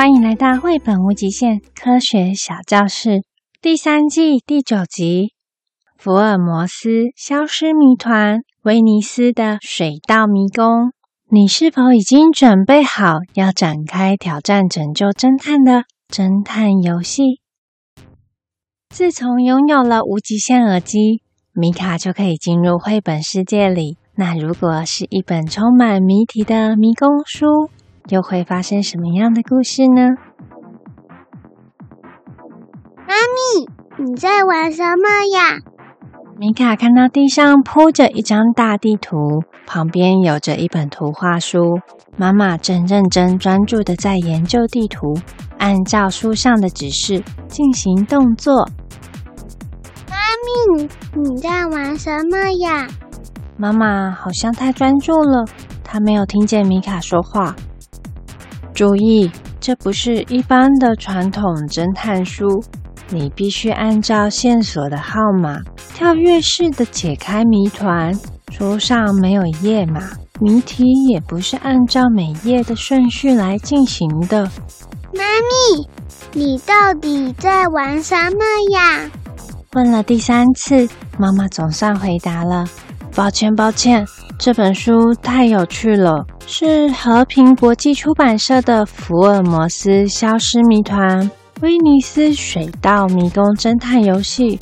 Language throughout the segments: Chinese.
欢迎来到绘本无极限科学小教室第三季第九集《福尔摩斯消失谜团：威尼斯的水道迷宫》。你是否已经准备好要展开挑战拯救侦探的侦探游戏？自从拥有了无极限耳机，米卡就可以进入绘本世界里。那如果是一本充满谜题的迷宫书？又会发生什么样的故事呢？妈咪，你在玩什么呀？米卡看到地上铺着一张大地图，旁边有着一本图画书。妈妈正认真专注的在研究地图，按照书上的指示进行动作。妈咪，你在玩什么呀？妈妈好像太专注了，她没有听见米卡说话。注意，这不是一般的传统侦探书，你必须按照线索的号码跳跃式的解开谜团。桌上没有页码，谜题也不是按照每页的顺序来进行的。妈咪，你到底在玩什么呀？问了第三次，妈妈总算回答了。抱歉，抱歉，这本书太有趣了。是和平国际出版社的《福尔摩斯消失谜团：威尼斯水道迷宫侦探游戏》。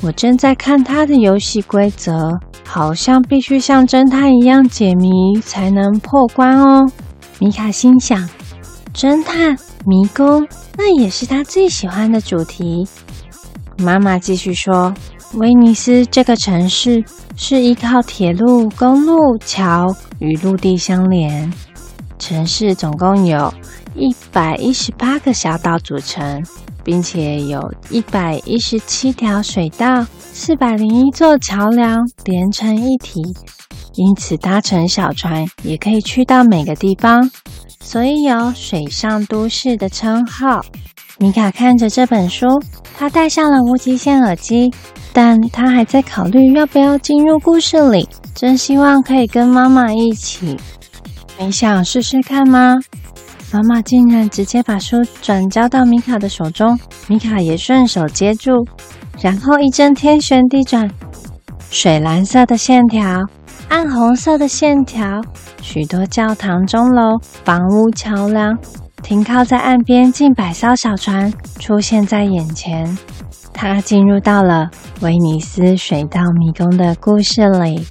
我正在看他的游戏规则，好像必须像侦探一样解谜才能破关哦。米卡心想：侦探迷宫，那也是他最喜欢的主题。妈妈继续说：威尼斯这个城市是依靠铁路、公路、桥。与陆地相连，城市总共有一百一十八个小岛组成，并且有一百一十七条水道、四百零一座桥梁连成一体，因此搭乘小船也可以去到每个地方，所以有“水上都市”的称号。米卡看着这本书，他戴上了无极限耳机，但他还在考虑要不要进入故事里。真希望可以跟妈妈一起。你想试试看吗？妈妈竟然直接把书转交到米卡的手中，米卡也顺手接住，然后一阵天旋地转，水蓝色的线条，暗红色的线条，许多教堂、钟楼、房屋、桥梁，停靠在岸边近百艘小船出现在眼前。他进入到了威尼斯水道迷宫的故事里。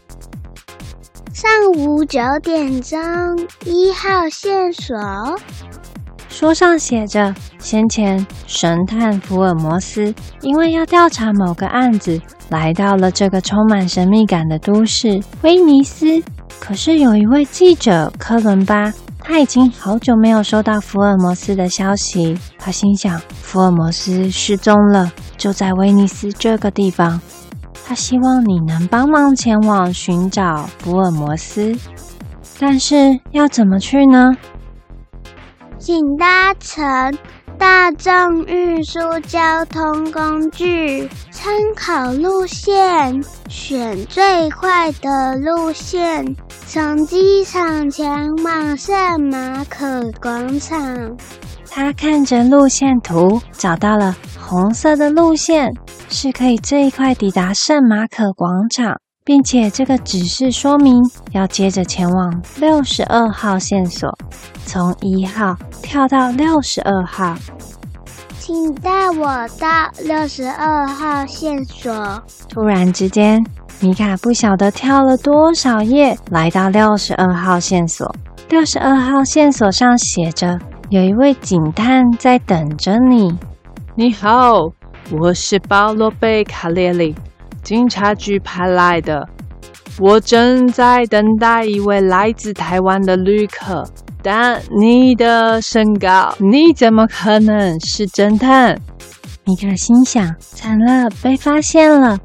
上午九点钟，一号线索。书上写着：先前神探福尔摩斯因为要调查某个案子，来到了这个充满神秘感的都市威尼斯。可是有一位记者科伦巴，他已经好久没有收到福尔摩斯的消息。他心想：福尔摩斯失踪了，就在威尼斯这个地方。他希望你能帮忙前往寻找福尔摩斯，但是要怎么去呢？请搭乘大众运输交通工具，参考路线，选最快的路线，从机场前往圣马可广场。他看着路线图，找到了红色的路线。是可以最快抵达圣马可广场，并且这个指示说明要接着前往六十二号线索，从一号跳到六十二号。请带我到六十二号线索。突然之间，米卡不晓得跳了多少页，来到六十二号线索。六十二号线索上写着：“有一位警探在等着你。”你好。我是保罗贝卡列里，警察局派来的。我正在等待一位来自台湾的旅客，但你的身高，你怎么可能是侦探？米卡心想：惨了，被发现了。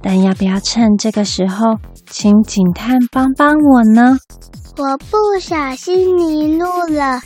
但要不要趁这个时候请警探帮帮我呢？我不小心迷路了。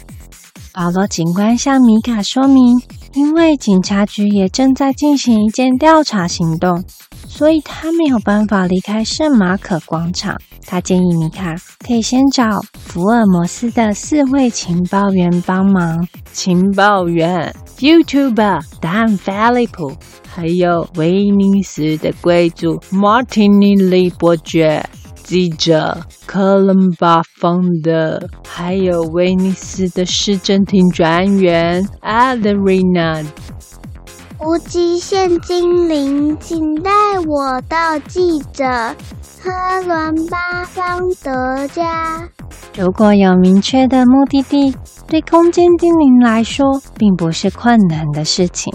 保罗警官向米卡说明，因为警察局也正在进行一件调查行动，所以他没有办法离开圣马可广场。他建议米卡可以先找福尔摩斯的四位情报员帮忙。情报员，YouTuber 丹·菲利普，还有威尼斯的贵族马丁尼利伯爵。记者科伦巴方德，还有威尼斯的市政厅专员阿德瑞娜。无极限精灵，请带我到记者科伦巴方德家。如果有明确的目的地，对空间精灵来说，并不是困难的事情。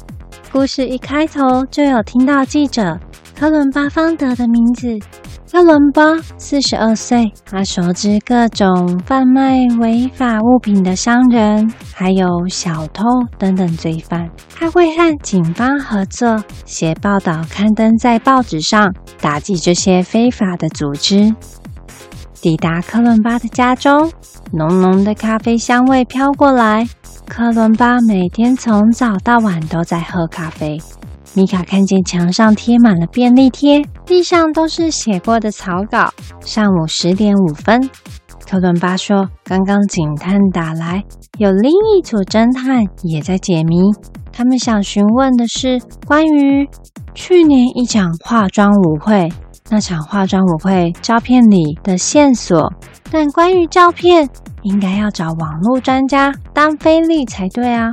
故事一开头就有听到记者科伦巴方德的名字。科伦巴四十二岁，他熟知各种贩卖违法物品的商人，还有小偷等等罪犯。他会和警方合作，写报道刊登在报纸上，打击这些非法的组织。抵达科伦巴的家中，浓浓的咖啡香味飘过来。科伦巴每天从早到晚都在喝咖啡。米卡看见墙上贴满了便利贴，地上都是写过的草稿。上午十点五分，科伦巴说：“刚刚警探打来，有另一组侦探也在解谜。他们想询问的是关于去年一场化妆舞会，那场化妆舞会照片里的线索。但关于照片，应该要找网络专家当菲利才对啊。”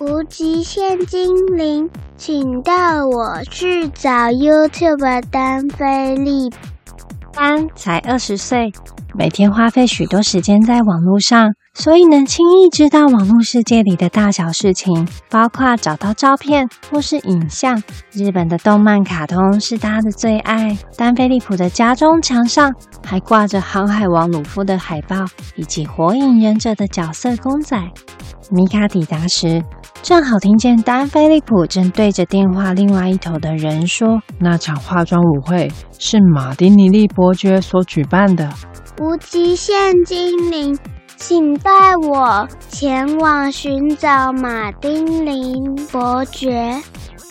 无极限精灵，请带我去找 YouTube 丹菲利。丹才二十岁，每天花费许多时间在网络上，所以能轻易知道网络世界里的大小事情，包括找到照片或是影像。日本的动漫卡通是他的最爱。丹菲利普的家中墙上还挂着航海王鲁夫的海报，以及火影忍者的角色公仔。米卡抵达时，正好听见丹菲利普正对着电话另外一头的人说：“那场化妆舞会是马丁尼利伯爵所举办的。”无极限精灵，请带我前往寻找马丁尼伯爵。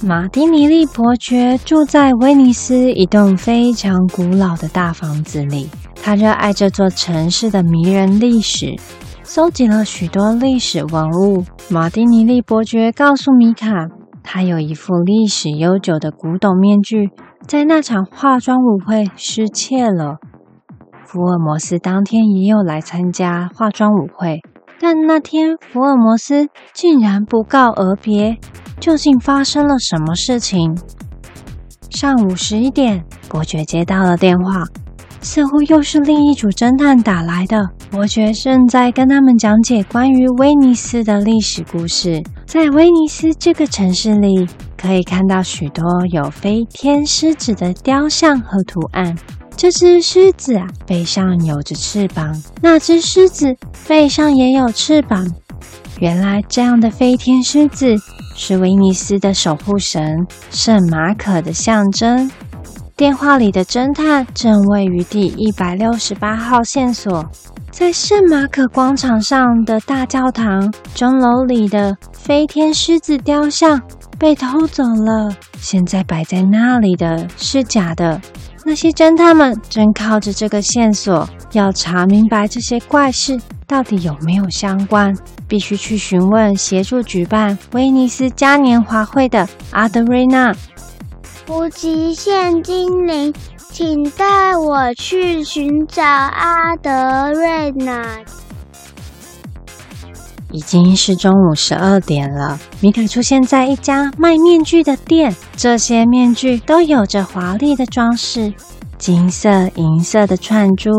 马丁尼利伯爵住在威尼斯一栋非常古老的大房子里，他热爱这座城市的迷人历史。搜集了许多历史文物。马丁尼利伯爵告诉米卡，他有一副历史悠久的古董面具，在那场化妆舞会失窃了。福尔摩斯当天也有来参加化妆舞会，但那天福尔摩斯竟然不告而别。究竟发生了什么事情？上午十一点，伯爵接到了电话。似乎又是另一组侦探打来的。伯爵正在跟他们讲解关于威尼斯的历史故事。在威尼斯这个城市里，可以看到许多有飞天狮子的雕像和图案。这只狮子啊，背上有着翅膀；那只狮子背上也有翅膀。原来，这样的飞天狮子是威尼斯的守护神圣马可的象征。电话里的侦探正位于第一百六十八号线索，在圣马可广场上的大教堂钟楼里的飞天狮子雕像被偷走了，现在摆在那里的是假的。那些侦探们正靠着这个线索，要查明白这些怪事到底有没有相关，必须去询问协助举办威尼斯嘉年华会的阿德瑞娜。无极限精灵，请带我去寻找阿德瑞娜。已经是中午十二点了，米卡出现在一家卖面具的店，这些面具都有着华丽的装饰，金色、银色的串珠。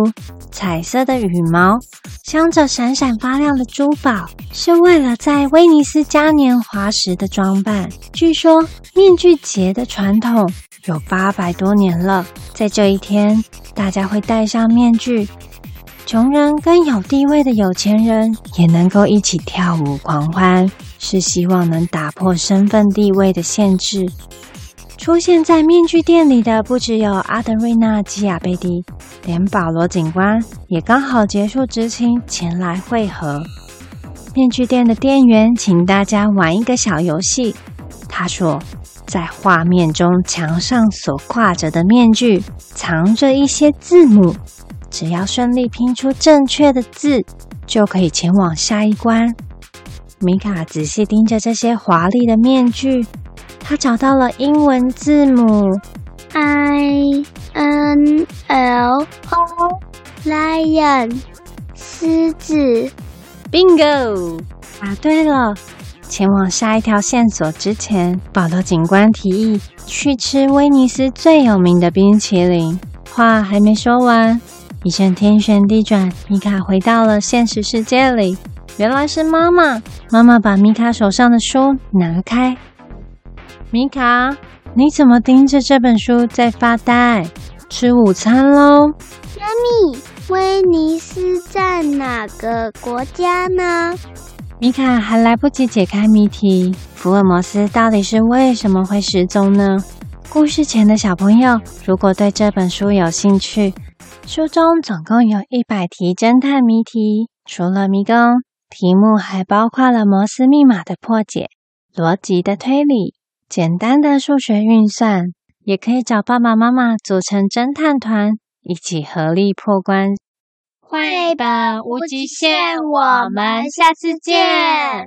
彩色的羽毛，镶着闪闪发亮的珠宝，是为了在威尼斯嘉年华时的装扮。据说面具节的传统有八百多年了，在这一天，大家会戴上面具，穷人跟有地位的有钱人也能够一起跳舞狂欢，是希望能打破身份地位的限制。出现在面具店里的不只有阿德瑞娜·基亚贝蒂，连保罗警官也刚好结束执勤前来会合。面具店的店员请大家玩一个小游戏。他说，在画面中墙上所挂着的面具藏着一些字母，只要顺利拼出正确的字，就可以前往下一关。米卡仔细盯着这些华丽的面具，他找到了英文字母 I N L O，Lion，狮子。Bingo！答对了。前往下一条线索之前，保罗警官提议去吃威尼斯最有名的冰淇淋。话还没说完，一阵天旋地转，米卡回到了现实世界里。原来是妈妈。妈妈把米卡手上的书拿开。米卡，你怎么盯着这本书在发呆？吃午餐喽！妈咪，威尼斯在哪个国家呢？米卡还来不及解开谜题，福尔摩斯到底是为什么会失踪呢？故事前的小朋友，如果对这本书有兴趣，书中总共有一百题侦探谜题，除了迷宫，题目还包括了摩斯密码的破解、逻辑的推理、简单的数学运算，也可以找爸爸妈妈组成侦探团。一起合力破关，绘本无极限，我们下次见。